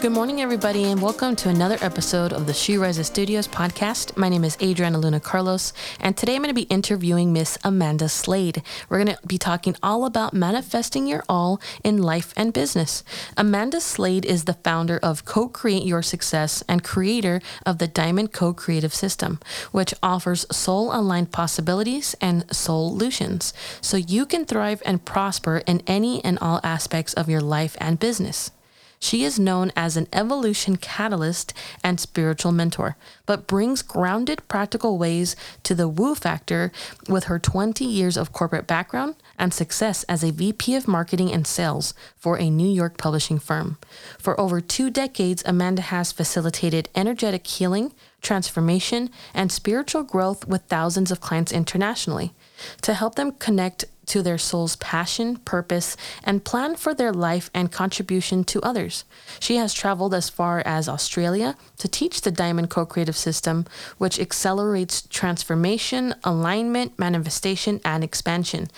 Good morning, everybody, and welcome to another episode of the She Rises Studios podcast. My name is Adriana Luna Carlos, and today I'm going to be interviewing Miss Amanda Slade. We're going to be talking all about manifesting your all in life and business. Amanda Slade is the founder of Co Create Your Success and creator of the Diamond Co Creative System, which offers soul aligned possibilities and solutions so you can thrive and prosper in any and all aspects of your life and business. She is known as an evolution catalyst and spiritual mentor, but brings grounded practical ways to the woo factor with her 20 years of corporate background and success as a VP of marketing and sales for a New York publishing firm. For over two decades, Amanda has facilitated energetic healing, transformation, and spiritual growth with thousands of clients internationally to help them connect to their soul's passion, purpose, and plan for their life and contribution to others. She has traveled as far as Australia to teach the Diamond Co Creative System, which accelerates transformation, alignment, manifestation, and expansion.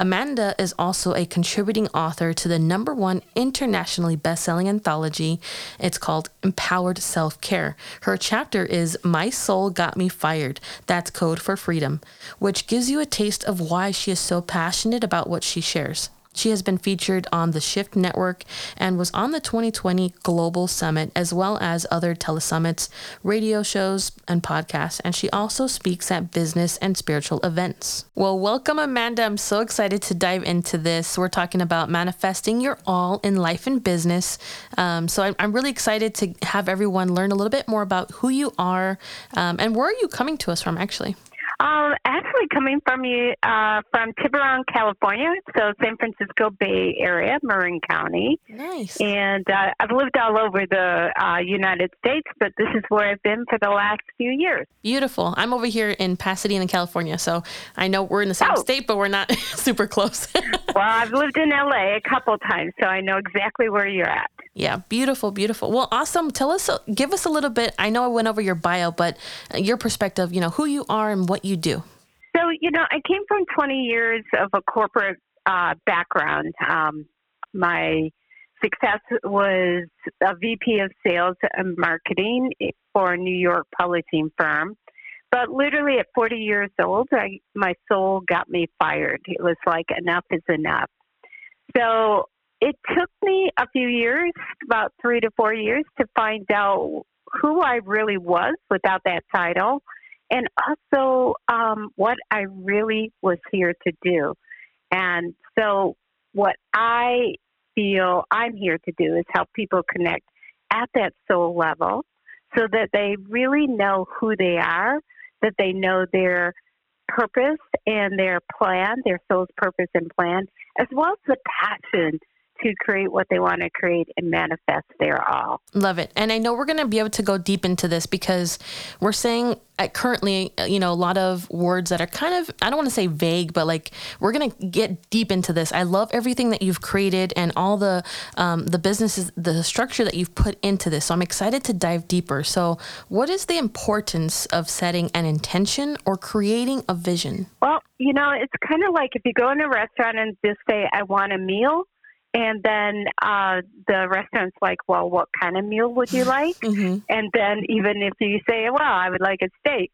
Amanda is also a contributing author to the number one internationally best-selling anthology. It's called Empowered Self-Care. Her chapter is My Soul Got Me Fired. That's code for freedom, which gives you a taste of why she is so passionate about what she shares. She has been featured on the Shift Network and was on the 2020 Global Summit, as well as other telesummits, radio shows, and podcasts. And she also speaks at business and spiritual events. Well, welcome, Amanda. I'm so excited to dive into this. We're talking about manifesting your all in life and business. Um, so I'm, really excited to have everyone learn a little bit more about who you are um, and where are you coming to us from, actually. Um, actually, coming from you uh, from Tiburon, California, so San Francisco Bay Area, Marin County. Nice. And uh, I've lived all over the uh, United States, but this is where I've been for the last few years. Beautiful. I'm over here in Pasadena, California, so I know we're in the same oh. state, but we're not super close. well, I've lived in LA a couple times, so I know exactly where you're at. Yeah, beautiful, beautiful. Well, awesome. Tell us, give us a little bit. I know I went over your bio, but your perspective, you know, who you are and what you do. So, you know, I came from 20 years of a corporate uh, background. Um, my success was a VP of sales and marketing for a New York publishing firm. But literally at 40 years old, I, my soul got me fired. It was like, enough is enough. So it took me a few years, about three to four years, to find out who I really was without that title and also um, what I really was here to do. And so, what I feel I'm here to do is help people connect at that soul level so that they really know who they are, that they know their purpose and their plan, their soul's purpose and plan, as well as the passion to create what they want to create and manifest their all. Love it. And I know we're going to be able to go deep into this because we're saying uh, currently, uh, you know, a lot of words that are kind of, I don't want to say vague, but like we're going to get deep into this. I love everything that you've created and all the, um, the businesses, the structure that you've put into this. So I'm excited to dive deeper. So, what is the importance of setting an intention or creating a vision? Well, you know, it's kind of like if you go in a restaurant and just say, I want a meal and then uh, the restaurant's like, well, what kind of meal would you like? Mm-hmm. And then even if you say, well, I would like a steak,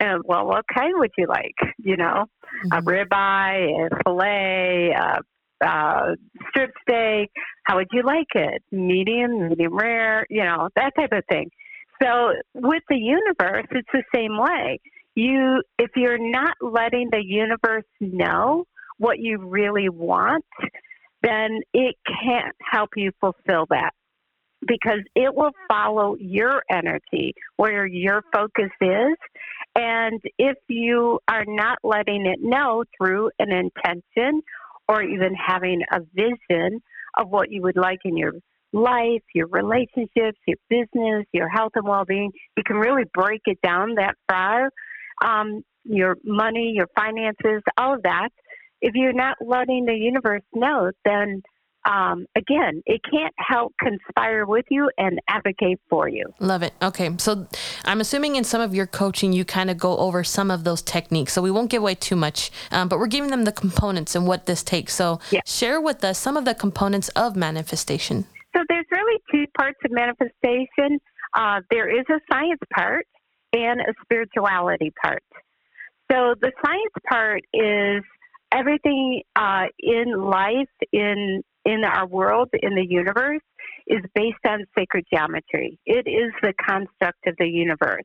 and well, what kind would you like? You know, mm-hmm. a ribeye, a fillet, a, a strip steak. How would you like it? Medium, medium rare, you know, that type of thing. So with the universe, it's the same way. You, if you're not letting the universe know what you really want, then it can't help you fulfill that because it will follow your energy where your focus is. And if you are not letting it know through an intention or even having a vision of what you would like in your life, your relationships, your business, your health and well being, you can really break it down that far. Um, your money, your finances, all of that if you're not letting the universe know, then um, again, it can't help conspire with you and advocate for you. Love it. Okay. So I'm assuming in some of your coaching, you kind of go over some of those techniques. So we won't give away too much, um, but we're giving them the components and what this takes. So yeah. share with us some of the components of manifestation. So there's really two parts of manifestation. Uh, there is a science part and a spirituality part. So the science part is everything uh, in life, in in our world, in the universe, is based on sacred geometry. It is the construct of the universe,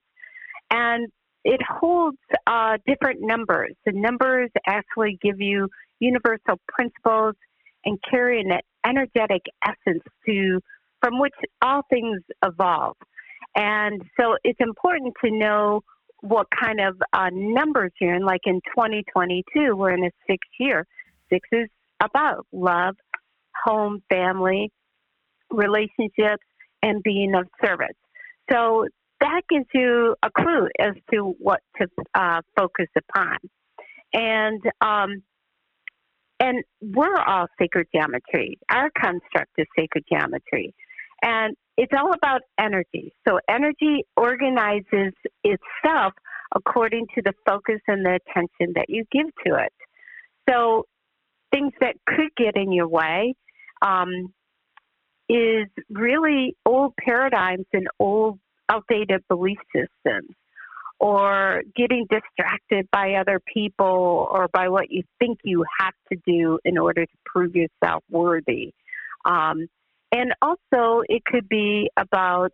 and it holds uh, different numbers. The numbers actually give you universal principles and carry an energetic essence to from which all things evolve. And so it's important to know what kind of uh, numbers you're in. Like in 2022, we're in a six year. Six is about love, home, family, relationships, and being of service. So that gives you a clue as to what to uh, focus upon. And um, and we're all sacred geometry. Our construct is sacred geometry. And it's all about energy. So energy organizes itself according to the focus and the attention that you give to it. So things that could get in your way um, is really old paradigms and old outdated belief systems or getting distracted by other people or by what you think you have to do in order to prove yourself worthy. Um, and also, it could be about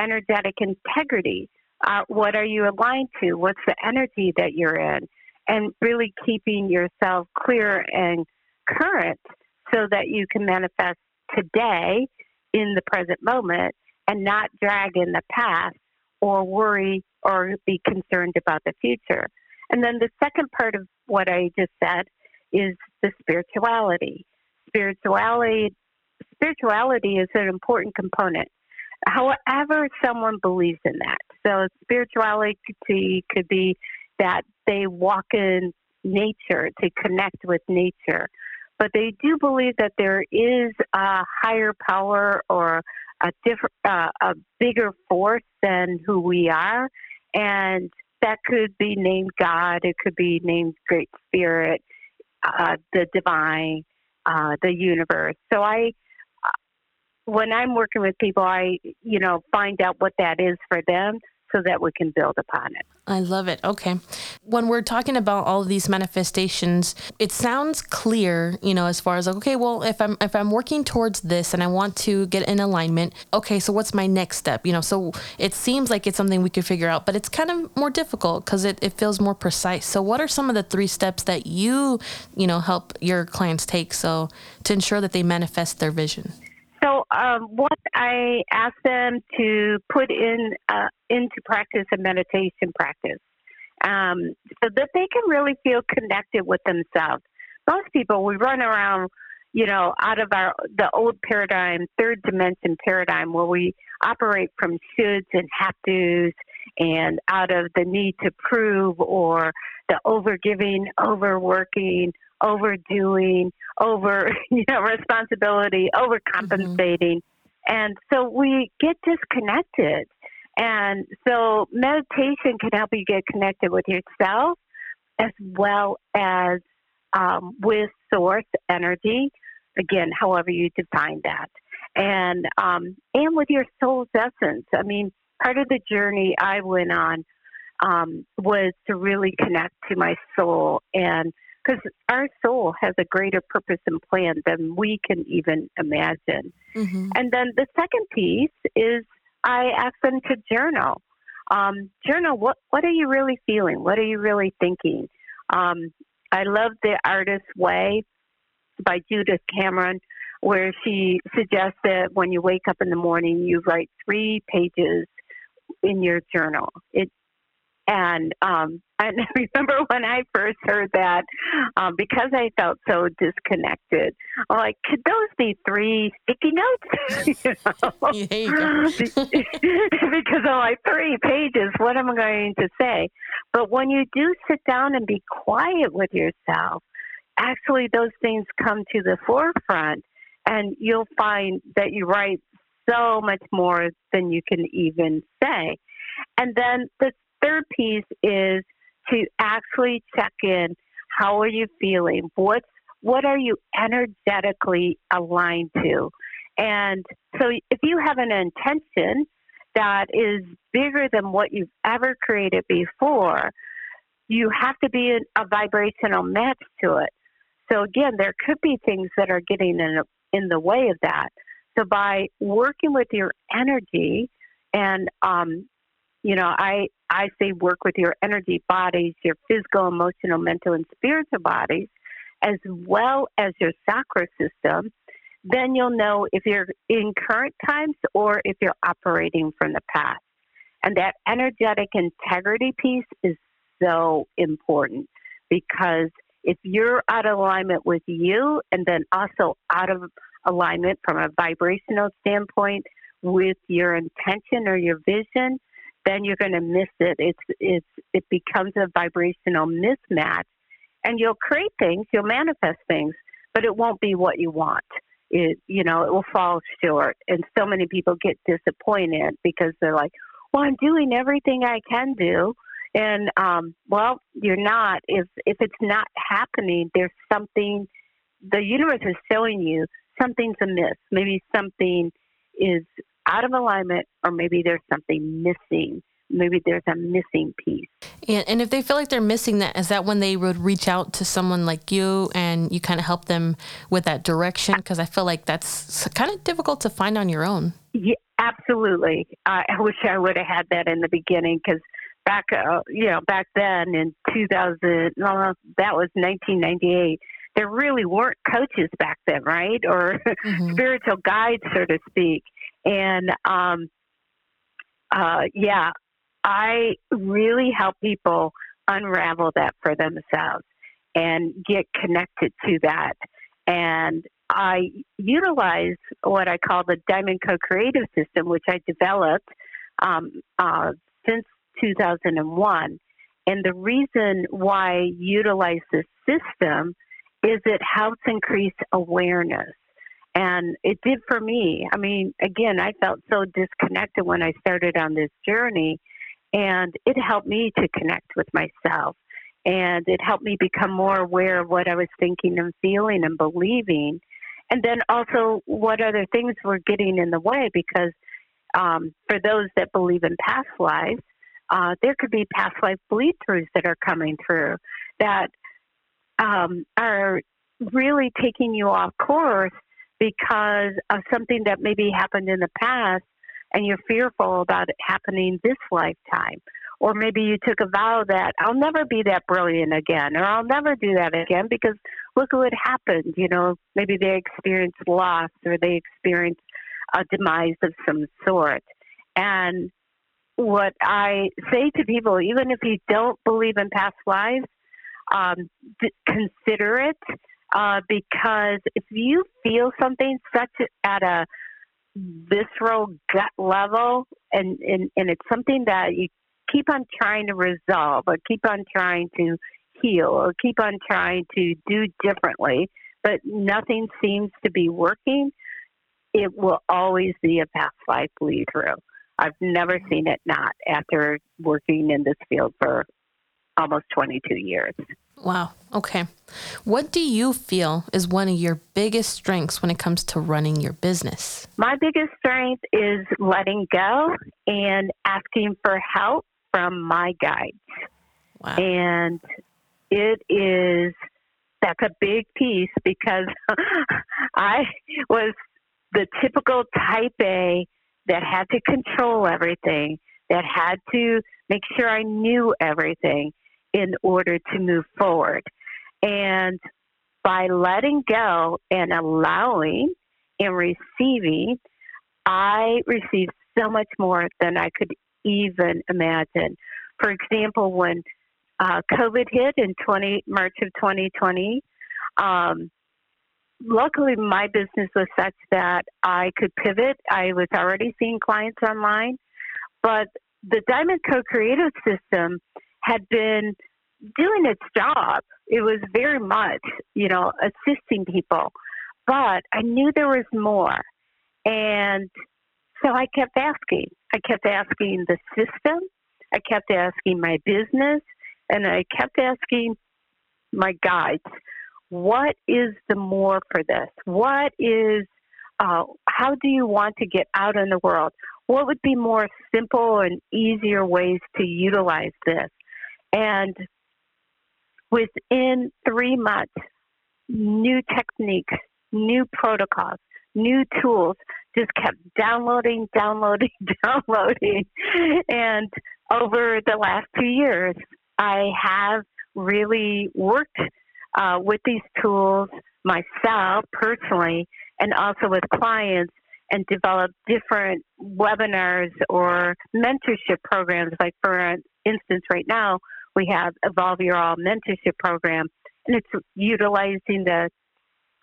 energetic integrity. Uh, what are you aligned to? What's the energy that you're in? And really keeping yourself clear and current so that you can manifest today in the present moment and not drag in the past or worry or be concerned about the future. And then the second part of what I just said is the spirituality. Spirituality spirituality is an important component. However, someone believes in that. So, spirituality could be that they walk in nature to connect with nature, but they do believe that there is a higher power or a different, uh, a bigger force than who we are, and that could be named God. It could be named Great Spirit, uh, the Divine, uh, the Universe. So I when I'm working with people, I, you know, find out what that is for them so that we can build upon it. I love it. Okay. When we're talking about all of these manifestations, it sounds clear, you know, as far as like, okay, well, if I'm if I'm working towards this and I want to get in alignment, okay, so what's my next step? You know, so it seems like it's something we could figure out, but it's kind of more difficult because it, it feels more precise. So what are some of the three steps that you, you know, help your clients take so to ensure that they manifest their vision? So, um, what I ask them to put in uh, into practice a meditation practice, um, so that they can really feel connected with themselves. Most people, we run around, you know, out of our the old paradigm, third dimension paradigm, where we operate from shoulds and have tos, and out of the need to prove or the overgiving, overworking, overdoing, over you know responsibility, overcompensating, mm-hmm. and so we get disconnected. And so meditation can help you get connected with yourself as well as um, with source energy. Again, however you define that, and um, and with your soul's essence. I mean, part of the journey I went on um, was to really connect to my soul and because our soul has a greater purpose and plan than we can even imagine. Mm-hmm. And then the second piece is I ask them to journal. Um, journal what what are you really feeling? What are you really thinking? Um, I love the Artist's Way by Judith Cameron, where she suggests that when you wake up in the morning, you write three pages in your journal. It and um, I remember when I first heard that, um, because I felt so disconnected. I'm like, could those be three sticky notes? you know? because I'm like, three pages, what am I going to say? But when you do sit down and be quiet with yourself, actually those things come to the forefront, and you'll find that you write so much more than you can even say. And then the third piece is to actually check in. How are you feeling? What's what are you energetically aligned to? And so if you have an intention that is bigger than what you've ever created before, you have to be a vibrational match to it. So again, there could be things that are getting in, in the way of that. So by working with your energy, and um, you know, I I say work with your energy bodies, your physical, emotional, mental, and spiritual bodies, as well as your chakra system. Then you'll know if you're in current times or if you're operating from the past. And that energetic integrity piece is so important because if you're out of alignment with you and then also out of alignment from a vibrational standpoint with your intention or your vision, then you're going to miss it. It's it's it becomes a vibrational mismatch, and you'll create things, you'll manifest things, but it won't be what you want. It you know it will fall short, and so many people get disappointed because they're like, "Well, I'm doing everything I can do." And um, well, you're not. If if it's not happening, there's something. The universe is showing you something's amiss. Maybe something is out of alignment, or maybe there's something missing. Maybe there's a missing piece. And, and if they feel like they're missing that, is that when they would reach out to someone like you and you kind of help them with that direction? Because I feel like that's kind of difficult to find on your own. Yeah, absolutely. I wish I would have had that in the beginning because back, uh, you know, back then in 2000, uh, that was 1998. There really weren't coaches back then, right? Or mm-hmm. spiritual guides, so to speak. And um, uh, yeah, I really help people unravel that for themselves and get connected to that. And I utilize what I call the Diamond Co Creative System, which I developed um, uh, since 2001. And the reason why I utilize this system is it helps increase awareness. And it did for me. I mean, again, I felt so disconnected when I started on this journey, and it helped me to connect with myself. And it helped me become more aware of what I was thinking and feeling and believing. And then also what other things were getting in the way because um, for those that believe in past lives, uh, there could be past life bleed throughs that are coming through that um, are really taking you off course because of something that maybe happened in the past and you're fearful about it happening this lifetime. Or maybe you took a vow that I'll never be that brilliant again, or I'll never do that again because look what happened. You know, maybe they experienced loss or they experienced a demise of some sort. And what I say to people, even if you don't believe in past lives, um, consider it uh, because if you feel something such at a visceral gut level and, and, and it's something that you keep on trying to resolve or keep on trying to heal or keep on trying to do differently, but nothing seems to be working, it will always be a past life bleed through. I've never seen it not after working in this field for almost 22 years. Wow. Okay. What do you feel is one of your biggest strengths when it comes to running your business? My biggest strength is letting go and asking for help from my guides. Wow. And it is, that's a big piece because I was the typical type A that had to control everything, that had to make sure I knew everything in order to move forward. And by letting go and allowing and receiving, I received so much more than I could even imagine. For example, when uh, COVID hit in 20, March of 2020, um, luckily my business was such that I could pivot. I was already seeing clients online, but the Diamond Co Creative System had been doing its job. It was very much, you know, assisting people. But I knew there was more. And so I kept asking. I kept asking the system. I kept asking my business. And I kept asking my guides, what is the more for this? What is uh, how do you want to get out in the world? What would be more simple and easier ways to utilize this? And within three months, new techniques, new protocols, new tools just kept downloading, downloading, downloading. And over the last two years, I have really worked uh, with these tools myself personally and also with clients and developed different webinars or mentorship programs. Like, for instance, right now, we have Evolve Your All mentorship program, and it's utilizing the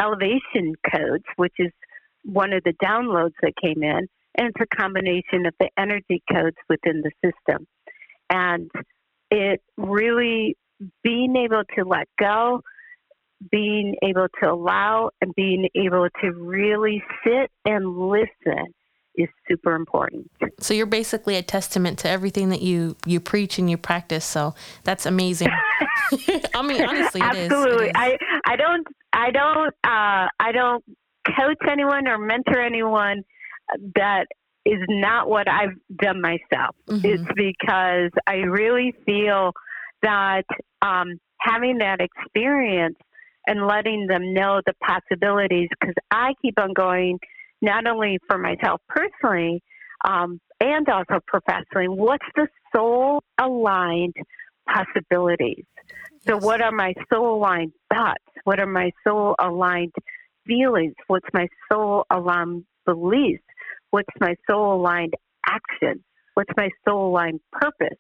elevation codes, which is one of the downloads that came in, and it's a combination of the energy codes within the system. And it really being able to let go, being able to allow, and being able to really sit and listen is super important. So you're basically a testament to everything that you you preach and you practice. So that's amazing. I mean, honestly, absolutely. It is. I I don't I don't uh, I don't coach anyone or mentor anyone that is not what I've done myself. Mm-hmm. It's because I really feel that um, having that experience and letting them know the possibilities, because I keep on going, not only for myself personally, um, and also professionally, what's the soul aligned possibilities? So, what are my soul aligned thoughts? What are my soul aligned feelings? What's my soul aligned beliefs? What's my soul aligned action? What's my soul aligned purpose?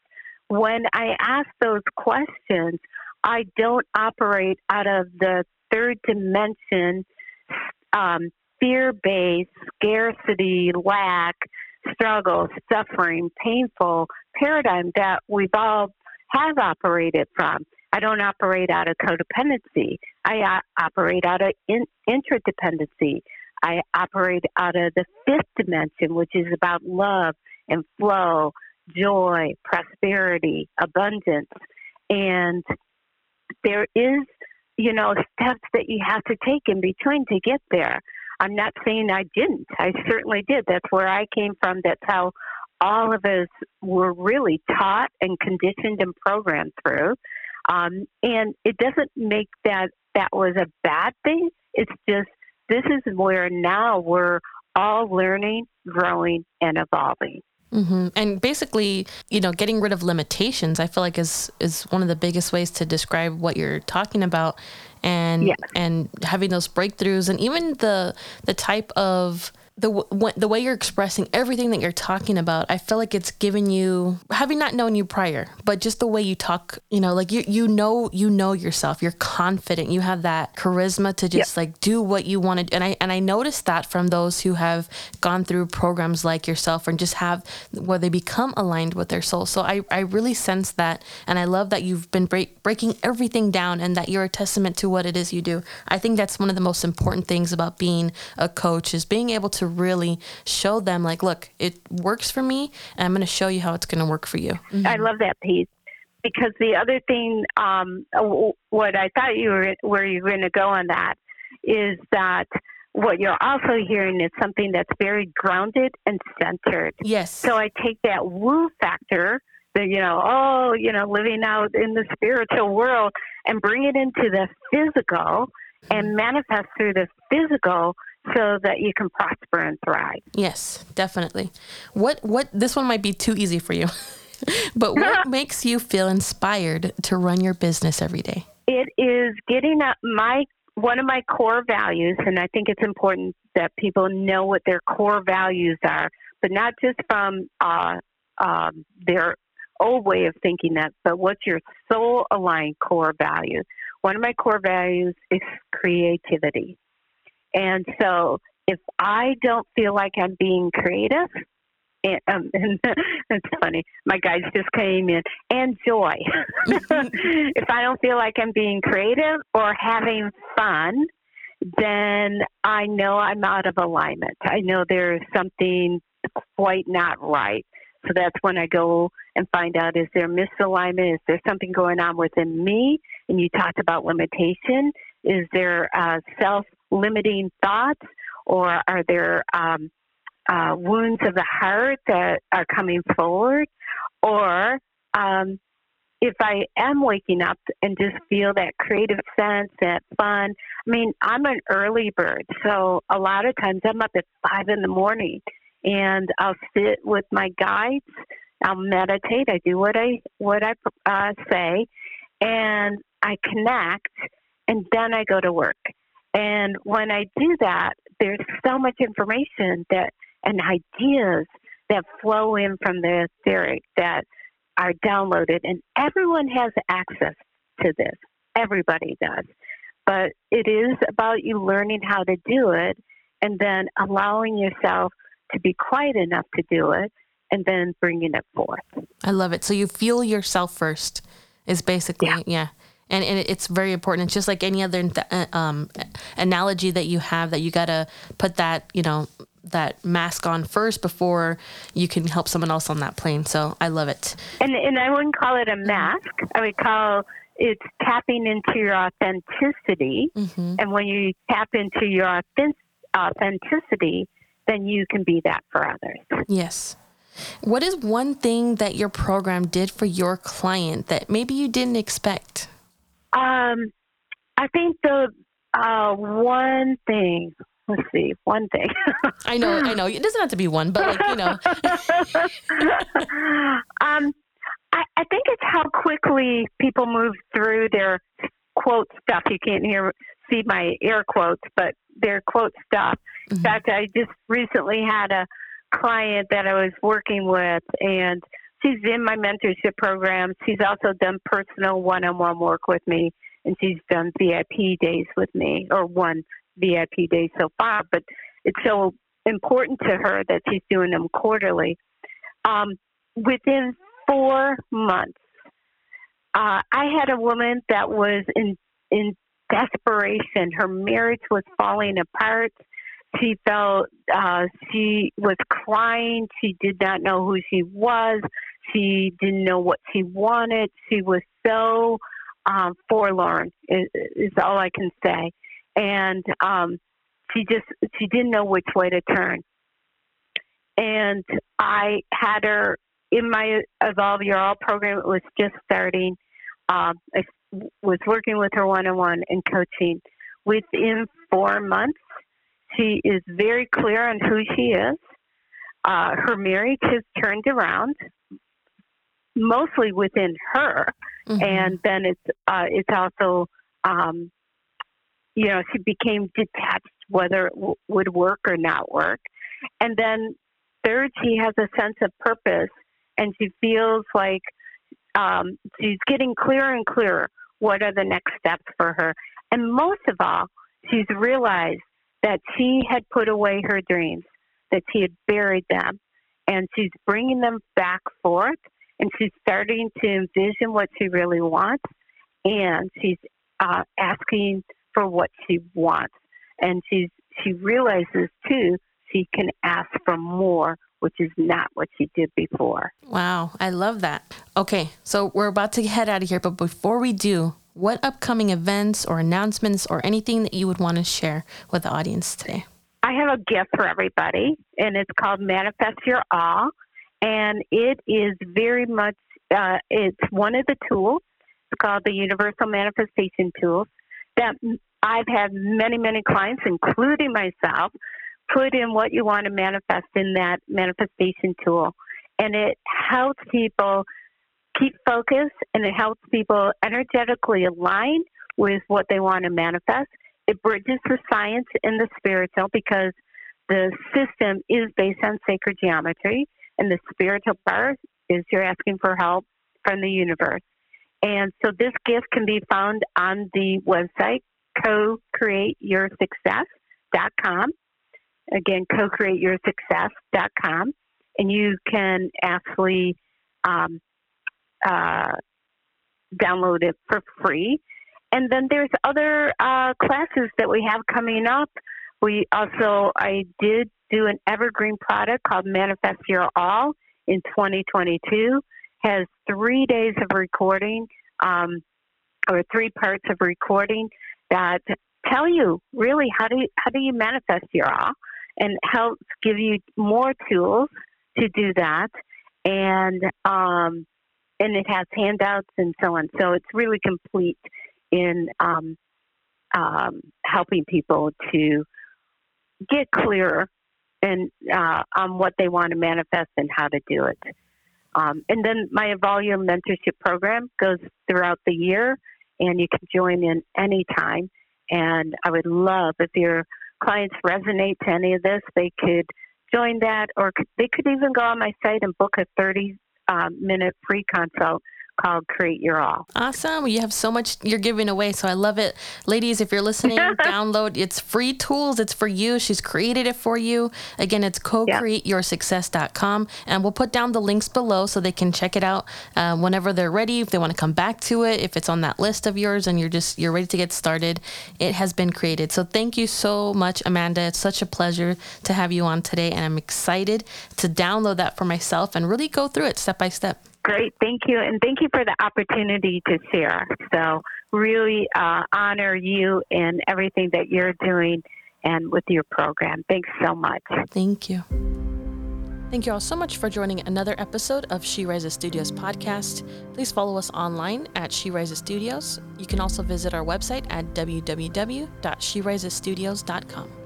When I ask those questions, I don't operate out of the third dimension, um, fear based, scarcity, lack, struggle, suffering, painful paradigm that we've all have operated from. I don't operate out of codependency. I uh, operate out of in- intradependency. I operate out of the fifth dimension, which is about love and flow, joy, prosperity, abundance. And there is, you know, steps that you have to take in between to get there. I'm not saying I didn't. I certainly did. That's where I came from. That's how all of us were really taught and conditioned and programmed through. Um, and it doesn't make that that was a bad thing. It's just this is where now we're all learning, growing, and evolving. Mm-hmm. And basically, you know, getting rid of limitations, I feel like is is one of the biggest ways to describe what you're talking about, and yes. and having those breakthroughs, and even the the type of the the way you're expressing everything that you're talking about, I feel like it's given you having not known you prior, but just the way you talk, you know, like you you know you know yourself. You're confident. You have that charisma to just like do what you want to. And I and I noticed that from those who have gone through programs like yourself and just have where they become aligned with their soul. So I I really sense that, and I love that you've been break, breaking everything down and that you're a testament to what it is you do. I think that's one of the most important things about being a coach is being able to really show them like look it works for me and i'm going to show you how it's going to work for you mm-hmm. i love that piece because the other thing um, what i thought you were where you were going to go on that is that what you're also hearing is something that's very grounded and centered yes so i take that woo factor that you know oh you know living out in the spiritual world and bring it into the physical and mm-hmm. manifest through the physical so that you can prosper and thrive. Yes, definitely. What what this one might be too easy for you. but what makes you feel inspired to run your business every day? It is getting up my one of my core values and I think it's important that people know what their core values are, but not just from uh, um, their old way of thinking that, but what's your soul aligned core value? One of my core values is creativity. And so if I don't feel like I'm being creative, and, um, and it's funny, my guys just came in, and joy. if I don't feel like I'm being creative or having fun, then I know I'm out of alignment. I know there's something quite not right. So that's when I go and find out is there misalignment? Is there something going on within me? And you talked about limitation. Is there uh, self limiting thoughts or are there um, uh, wounds of the heart that are coming forward, or um, if I am waking up and just feel that creative sense, that fun. I mean, I'm an early bird, so a lot of times I'm up at five in the morning, and I'll sit with my guides. I'll meditate. I do what I what I uh, say, and I connect, and then I go to work. And when I do that, there's so much information that and ideas that flow in from the etheric that are downloaded, and everyone has access to this. Everybody does. But it is about you learning how to do it and then allowing yourself to be quiet enough to do it and then bringing it forth. I love it. So you feel yourself first, is basically, yeah. yeah and, and it's very important. It's just like any other uh, um, analogy that you have that you got to put that, you know, that mask on first before you can help someone else on that plane. So I love it. And, and I wouldn't call it a mask. I would call it's tapping into your authenticity. Mm-hmm. And when you tap into your authenticity, then you can be that for others. Yes. What is one thing that your program did for your client that maybe you didn't expect? Um, I think the uh, one thing. Let's see, one thing. I know, I know. It doesn't have to be one, but like you know. um, I, I think it's how quickly people move through their quote stuff. You can't hear see my air quotes, but their quote stuff. Mm-hmm. In fact, I just recently had a client that I was working with, and she's in my mentorship program. She's also done personal one on one work with me, and she's done VIP days with me, or one VIP day so far. But it's so important to her that she's doing them quarterly. Um, within four months, uh, I had a woman that was in in desperation. Her marriage was falling apart. She felt uh, she was crying. She did not know who she was. She didn't know what she wanted. She was so um, forlorn, is, is all I can say. And um, she just she didn't know which way to turn. And I had her in my Evolve Your All program. It was just starting. Um, I was working with her one on one and coaching. Within four months, she is very clear on who she is. Uh, her marriage has turned around mostly within her, mm-hmm. and then it's uh, it's also um, you know she became detached whether it w- would work or not work, and then third she has a sense of purpose and she feels like um, she's getting clearer and clearer what are the next steps for her, and most of all she's realized that she had put away her dreams, that she had buried them, and she's bringing them back forth and she's starting to envision what she really wants, and she's uh, asking for what she wants, and she's she realizes too she can ask for more, which is not what she did before. Wow, I love that. Okay, so we're about to head out of here, but before we do, what upcoming events or announcements or anything that you would want to share with the audience today? I have a gift for everybody, and it's called Manifest Your All and it is very much uh, it's one of the tools. It's called the Universal Manifestation Tools that I've had many many clients, including myself, put in what you want to manifest in that manifestation tool, and it helps people keep focus and it helps people energetically align with what they want to manifest. It bridges the science and the spiritual because the system is based on sacred geometry. And the spiritual part is you're asking for help from the universe. And so this gift can be found on the website, co-createyoursuccess.com. Again, co-createyoursuccess.com. And you can actually um, uh, download it for free. And then there's other uh, classes that we have coming up. We also, I did do an evergreen product called Manifest Your All in 2022. Has three days of recording, um, or three parts of recording that tell you really how do you, how do you manifest your all, and helps give you more tools to do that and um, and it has handouts and so on. So it's really complete in um, um, helping people to get clearer and uh, on what they want to manifest and how to do it. Um, and then my Evolve Your All mentorship program goes throughout the year and you can join in anytime. And I would love if your clients resonate to any of this, they could join that, or they could even go on my site and book a 30 um, minute free consult called Create Your Awe. Awesome. You have so much you're giving away. So I love it. Ladies, if you're listening, download. It's free tools. It's for you. She's created it for you. Again, it's co-createyoursuccess.com. And we'll put down the links below so they can check it out uh, whenever they're ready. If they want to come back to it, if it's on that list of yours and you're just, you're ready to get started, it has been created. So thank you so much, Amanda. It's such a pleasure to have you on today. And I'm excited to download that for myself and really go through it step by step. Great, thank you, and thank you for the opportunity to share. So, really uh, honor you and everything that you're doing and with your program. Thanks so much. Thank you. Thank you all so much for joining another episode of She Rises Studios podcast. Please follow us online at She Rises Studios. You can also visit our website at www.sherisesstudios.com.